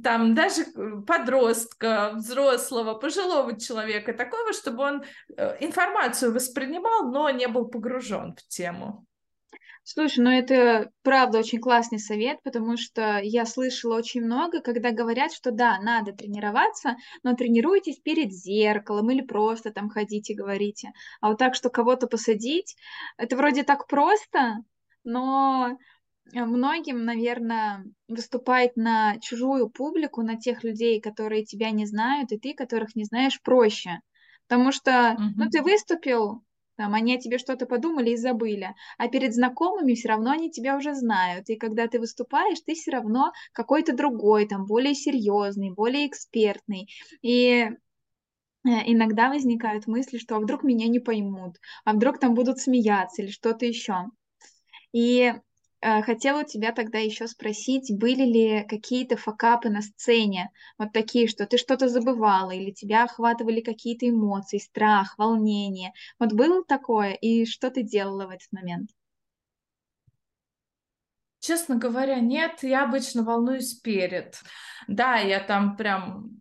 Там даже подростка, взрослого, пожилого человека, такого, чтобы он э, информацию воспринимал, но не был погружен в тему. Слушай, ну это правда очень классный совет, потому что я слышала очень много, когда говорят, что да, надо тренироваться, но тренируйтесь перед зеркалом или просто там ходите, говорите. А вот так, что кого-то посадить, это вроде так просто, но многим, наверное, выступать на чужую публику, на тех людей, которые тебя не знают, и ты, которых не знаешь, проще. Потому что, mm-hmm. ну, ты выступил, там, они о тебе что-то подумали и забыли. А перед знакомыми все равно они тебя уже знают. И когда ты выступаешь, ты все равно какой-то другой, там, более серьезный, более экспертный. И э, иногда возникают мысли, что а вдруг меня не поймут, а вдруг там будут смеяться или что-то еще. И хотела у тебя тогда еще спросить, были ли какие-то факапы на сцене, вот такие, что ты что-то забывала, или тебя охватывали какие-то эмоции, страх, волнение. Вот было такое, и что ты делала в этот момент? Честно говоря, нет, я обычно волнуюсь перед. Да, я там прям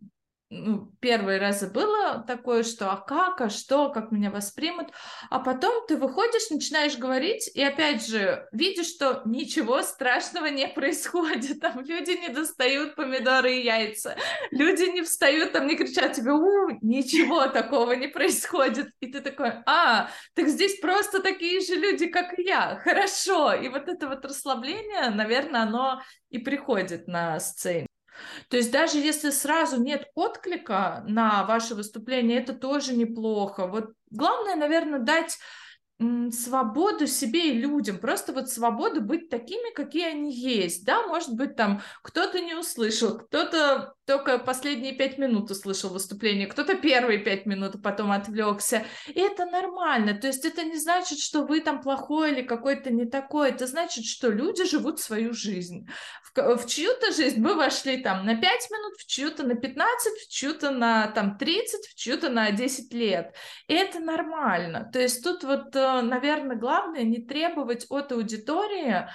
ну, первые разы было такое, что а как, а что, как меня воспримут, а потом ты выходишь, начинаешь говорить, и опять же видишь, что ничего страшного не происходит, там люди не достают помидоры и яйца, люди не встают, там не кричат тебе, у, ничего такого не происходит, и ты такой, а, так здесь просто такие же люди, как и я, хорошо, и вот это вот расслабление, наверное, оно и приходит на сцене. То есть даже если сразу нет отклика на ваше выступление, это тоже неплохо. Вот главное, наверное, дать свободу себе и людям, просто вот свободу быть такими, какие они есть, да, может быть, там кто-то не услышал, кто-то только последние пять минут услышал выступление, кто-то первые пять минут, а потом отвлекся. И это нормально. То есть это не значит, что вы там плохой или какой-то не такой. Это значит, что люди живут свою жизнь. В, в чью-то жизнь мы вошли там на пять минут, в чью-то на 15, в чью-то на там 30, в чью-то на 10 лет. И это нормально. То есть тут вот, э, наверное, главное не требовать от аудитории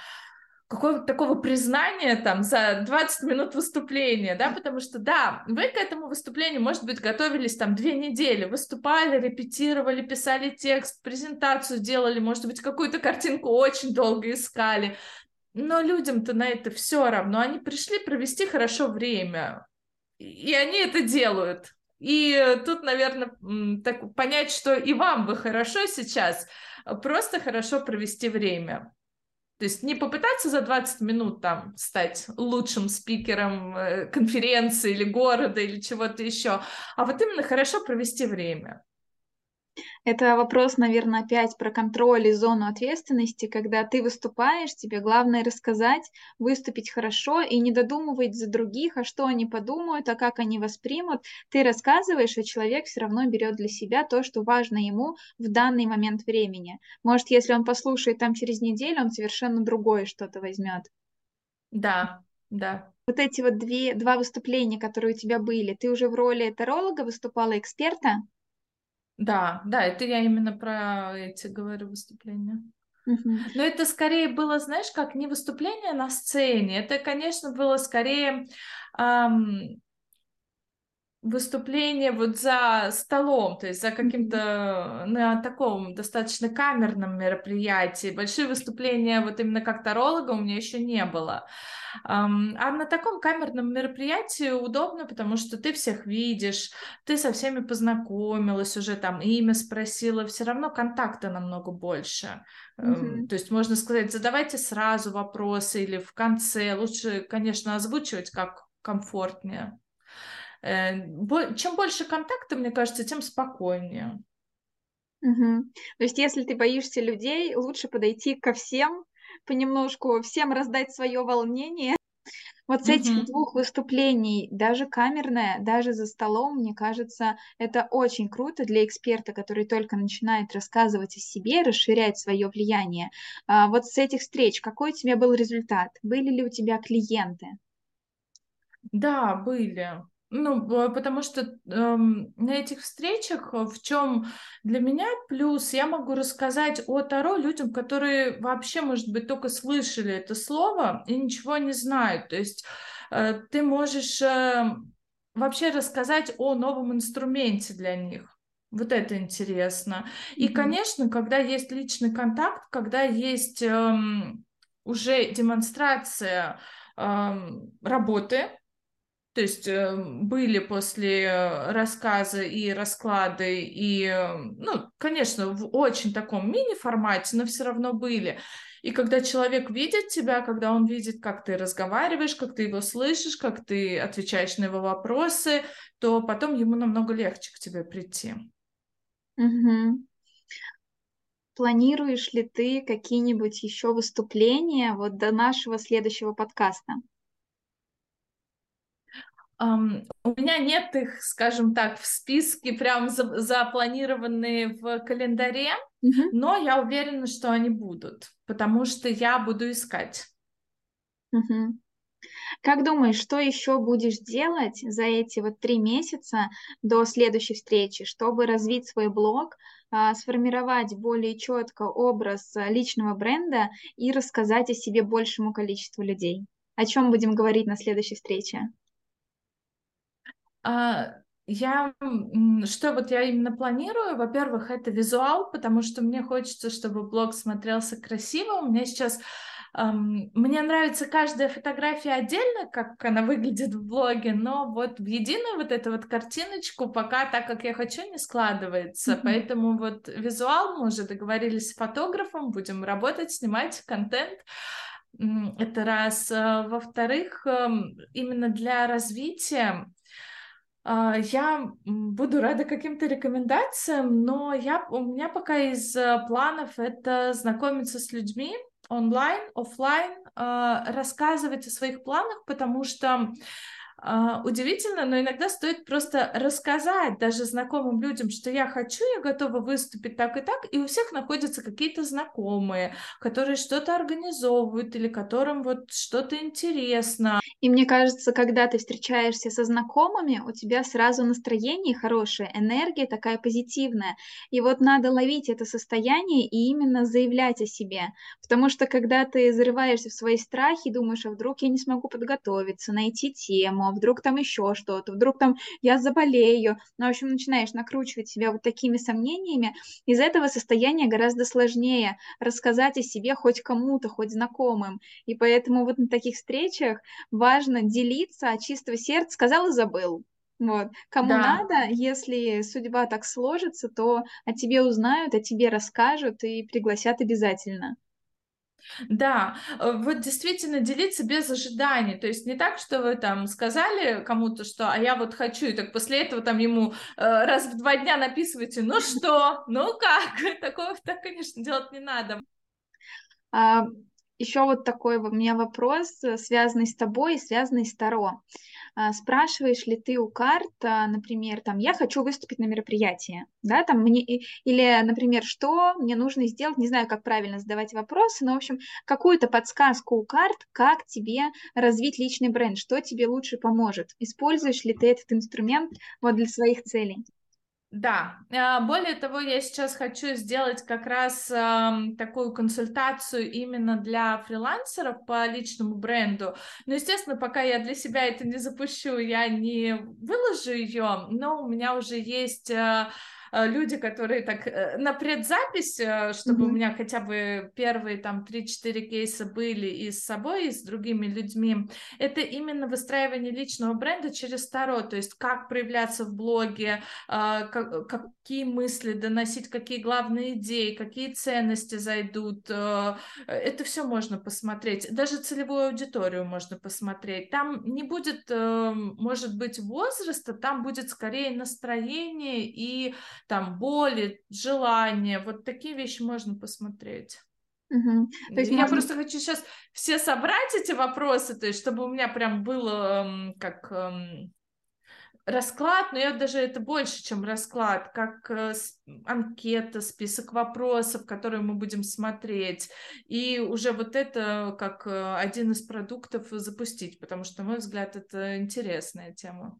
какого-то такого признания там за 20 минут выступления, да, потому что, да, вы к этому выступлению, может быть, готовились там две недели, выступали, репетировали, писали текст, презентацию делали, может быть, какую-то картинку очень долго искали, но людям-то на это все равно, они пришли провести хорошо время, и они это делают. И тут, наверное, так понять, что и вам бы хорошо сейчас, просто хорошо провести время. То есть не попытаться за 20 минут там стать лучшим спикером э, конференции или города или чего-то еще, а вот именно хорошо провести время. Это вопрос, наверное, опять про контроль и зону ответственности, когда ты выступаешь, тебе главное рассказать, выступить хорошо и не додумывать за других, а что они подумают, а как они воспримут. Ты рассказываешь, а человек все равно берет для себя то, что важно ему в данный момент времени. Может, если он послушает там через неделю, он совершенно другое что-то возьмет. Да, да. Вот эти вот две, два выступления, которые у тебя были, ты уже в роли таролога выступала, эксперта? Да, да, это я именно про эти говорю выступления. Но это скорее было, знаешь, как не выступление на сцене, это, конечно, было скорее эм, выступление вот за столом, то есть за каким-то на таком достаточно камерном мероприятии. Большие выступления вот именно как таролога у меня еще не было. А на таком камерном мероприятии удобно, потому что ты всех видишь, ты со всеми познакомилась, уже там имя спросила, все равно контакта намного больше. Mm-hmm. То есть можно сказать, задавайте сразу вопросы или в конце. Лучше, конечно, озвучивать как комфортнее. Э, чем больше контакта, мне кажется, тем спокойнее. Угу. То есть, если ты боишься людей, лучше подойти ко всем, понемножку всем раздать свое волнение. Вот с этих двух выступлений, даже камерное, даже за столом, мне кажется, это очень круто для эксперта, который только начинает рассказывать о себе, расширять свое влияние. А вот с этих встреч какой у тебя был результат? Были ли у тебя клиенты? Да, были. Ну, потому что эм, на этих встречах э, в чем для меня плюс, я могу рассказать о Таро людям, которые вообще, может быть, только слышали это слово и ничего не знают. То есть э, ты можешь э, вообще рассказать о новом инструменте для них. Вот это интересно. И, конечно, когда есть личный контакт, когда есть эм, уже демонстрация эм, работы, то есть э, были после рассказа и расклады, и, э, ну, конечно, в очень таком мини-формате, но все равно были. И когда человек видит тебя, когда он видит, как ты разговариваешь, как ты его слышишь, как ты отвечаешь на его вопросы, то потом ему намного легче к тебе прийти. Угу. Планируешь ли ты какие-нибудь еще выступления вот до нашего следующего подкаста? Um, у меня нет их, скажем так, в списке прям за, запланированные в календаре, mm-hmm. но я уверена, что они будут, потому что я буду искать. Mm-hmm. Как думаешь, что еще будешь делать за эти вот три месяца до следующей встречи, чтобы развить свой блог, а, сформировать более четко образ личного бренда и рассказать о себе большему количеству людей? О чем будем говорить на следующей встрече? А, я, что вот я именно планирую, во-первых, это визуал, потому что мне хочется, чтобы блог смотрелся красиво. У меня сейчас Um, мне нравится каждая фотография отдельно, как она выглядит в блоге, но вот в единую вот эту вот картиночку пока так, как я хочу, не складывается. Mm-hmm. Поэтому вот визуал, мы уже договорились с фотографом, будем работать, снимать контент. Это раз. А, во-вторых, именно для развития я буду рада каким-то рекомендациям, но я, у меня пока из э, планов это знакомиться с людьми онлайн, офлайн, а, рассказывать о своих планах, потому что удивительно, но иногда стоит просто рассказать даже знакомым людям, что я хочу, я готова выступить так и так, и у всех находятся какие-то знакомые, которые что-то организовывают или которым вот что-то интересно. И мне кажется, когда ты встречаешься со знакомыми, у тебя сразу настроение хорошее, энергия такая позитивная. И вот надо ловить это состояние и именно заявлять о себе. Потому что когда ты зарываешься в свои страхи, думаешь, а вдруг я не смогу подготовиться, найти тему, а вдруг там еще что-то, вдруг там я заболею. Ну, в общем, начинаешь накручивать себя вот такими сомнениями. Из этого состояния гораздо сложнее рассказать о себе хоть кому-то, хоть знакомым. И поэтому вот на таких встречах важно делиться от чистого сердца, сказал и забыл. Вот. Кому да. надо, если судьба так сложится, то о тебе узнают, о тебе расскажут и пригласят обязательно. Да, э, вот действительно делиться без ожиданий, то есть не так, что вы там сказали кому-то, что а я вот хочу, и так после этого там ему э, раз в два дня написываете, ну что, ну как, такого так, конечно, делать не надо. А, еще вот такой у меня вопрос, э, связанный с тобой и связанный с Таро. А, спрашиваешь ли ты у карт, а, например, там, я хочу выступить на мероприятии, да, там, мне, или, например, что мне нужно сделать, не знаю, как правильно задавать вопросы, но, в общем, какую-то подсказку у карт, как тебе развить личный бренд, что тебе лучше поможет. Используешь ли ты этот инструмент вот для своих целей? Да, а, более того, я сейчас хочу сделать как раз такую консультацию именно для фрилансеров по личному бренду. Но, естественно, пока я для себя это не запущу, я не выложу ее, но у меня уже есть Э, люди, которые так э, на предзапись, э, чтобы mm-hmm. у меня хотя бы первые там 3-4 кейса были и с собой, и с другими людьми, это именно выстраивание личного бренда через Таро, то есть как проявляться в блоге, какие мысли доносить, какие главные идеи, какие ценности зайдут, это все можно посмотреть, даже целевую аудиторию можно посмотреть. Там не будет, может быть, возраста, там будет скорее настроение и там боли, желания, вот такие вещи можно посмотреть. Угу. То есть я можно... просто хочу сейчас все собрать эти вопросы, то есть чтобы у меня прям было эм, как эм, расклад, но я даже это больше, чем расклад, как э, анкета, список вопросов, которые мы будем смотреть, и уже вот это как э, один из продуктов запустить, потому что, на мой взгляд, это интересная тема.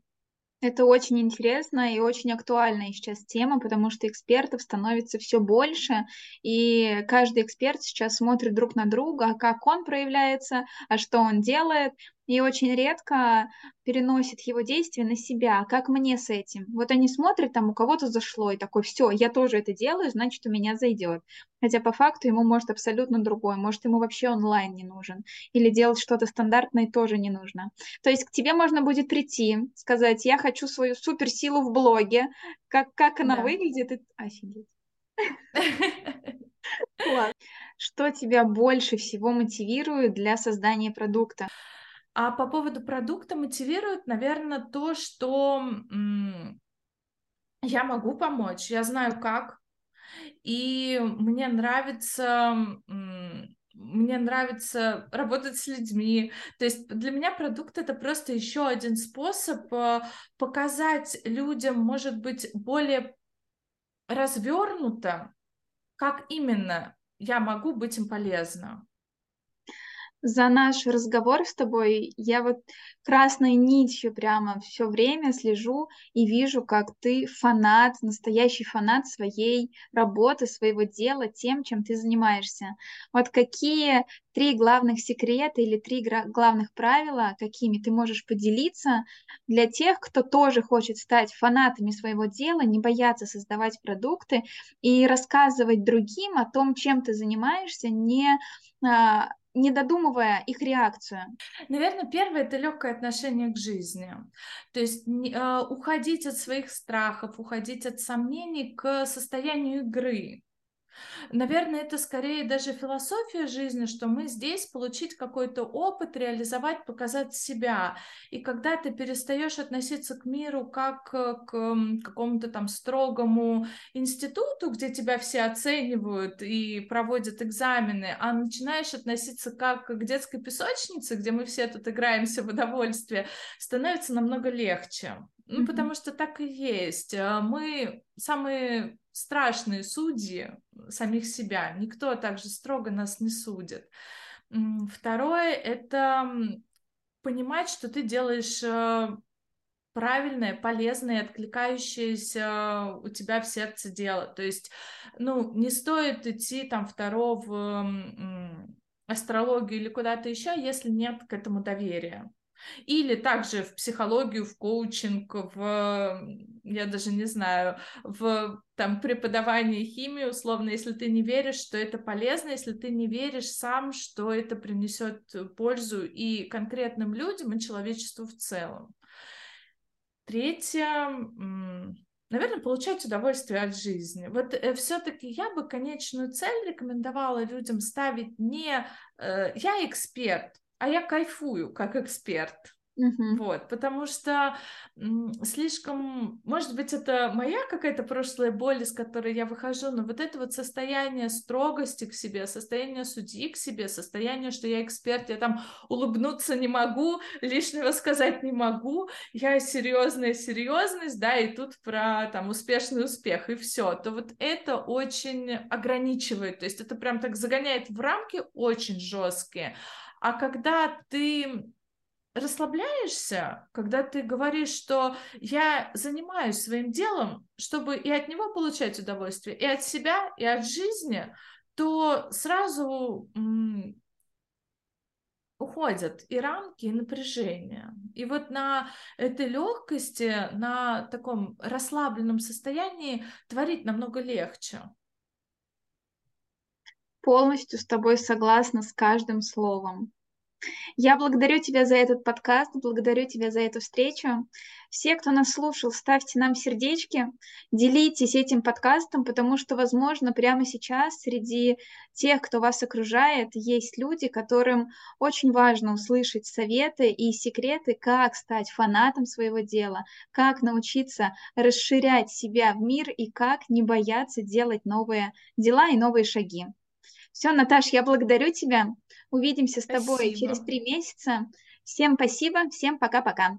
Это очень интересно и очень актуальная сейчас тема, потому что экспертов становится все больше, и каждый эксперт сейчас смотрит друг на друга, а как он проявляется, а что он делает, и очень редко переносит его действия на себя, как мне с этим. Вот они смотрят, там у кого-то зашло, и такой, все, я тоже это делаю, значит, у меня зайдет. Хотя по факту ему может абсолютно другой, может, ему вообще онлайн не нужен, или делать что-то стандартное тоже не нужно. То есть к тебе можно будет прийти, сказать, я хочу свою суперсилу в блоге, как, как она да. выглядит, и офигеть. Что тебя больше всего мотивирует для создания продукта? А по поводу продукта мотивирует, наверное, то, что я могу помочь, я знаю как, и мне нравится мне нравится работать с людьми. То есть для меня продукт это просто еще один способ э, показать людям, может быть, более развернуто, как именно я могу быть им полезна за наш разговор с тобой. Я вот красной нитью прямо все время слежу и вижу, как ты фанат, настоящий фанат своей работы, своего дела, тем, чем ты занимаешься. Вот какие три главных секрета или три главных правила, какими ты можешь поделиться для тех, кто тоже хочет стать фанатами своего дела, не бояться создавать продукты и рассказывать другим о том, чем ты занимаешься, не а, не додумывая их реакцию? Наверное, первое это легкое отношение к жизни. То есть э, уходить от своих страхов, уходить от сомнений к состоянию игры. Наверное, это скорее даже философия жизни, что мы здесь получить какой-то опыт, реализовать, показать себя. И когда ты перестаешь относиться к миру как к какому-то там строгому институту, где тебя все оценивают и проводят экзамены, а начинаешь относиться как к детской песочнице, где мы все тут играемся в удовольствие, становится намного легче. Ну, mm-hmm. потому что так и есть. А мы самые страшные судьи самих себя. Никто так же строго нас не судит. Второе — это понимать, что ты делаешь э, правильное, полезное, откликающееся у тебя в сердце дело. То есть, ну, не стоит идти там второго астрологию или куда-то еще, если нет к этому доверия. Или также в психологию, в коучинг, в, я даже не знаю, в там преподавание химии, условно, если ты не веришь, что это полезно, если ты не веришь сам, что это принесет пользу и конкретным людям, и человечеству в целом. Третье, наверное, получать удовольствие от жизни. Вот э, все-таки я бы конечную цель рекомендовала людям ставить не э, я эксперт, а я кайфую как эксперт. Uh-huh. Вот, потому что слишком, может быть, это моя какая-то прошлая боль, из которой я выхожу, но вот это вот состояние строгости к себе, состояние судьи к себе, состояние, что я эксперт, я там улыбнуться не могу, лишнего сказать не могу, я серьезная серьезность, да, и тут про там успешный успех и все, то вот это очень ограничивает, то есть это прям так загоняет в рамки очень жесткие. А когда ты расслабляешься, когда ты говоришь, что я занимаюсь своим делом, чтобы и от него получать удовольствие, и от себя, и от жизни, то сразу м- уходят и рамки, и напряжение. И вот на этой легкости, на таком расслабленном состоянии творить намного легче. Полностью с тобой согласна с каждым словом. Я благодарю тебя за этот подкаст, благодарю тебя за эту встречу. Все, кто нас слушал, ставьте нам сердечки, делитесь этим подкастом, потому что, возможно, прямо сейчас среди тех, кто вас окружает, есть люди, которым очень важно услышать советы и секреты, как стать фанатом своего дела, как научиться расширять себя в мир и как не бояться делать новые дела и новые шаги. Все, Наташ, я благодарю тебя. Увидимся с тобой Спасибо. через три месяца. Всем спасибо, всем пока-пока.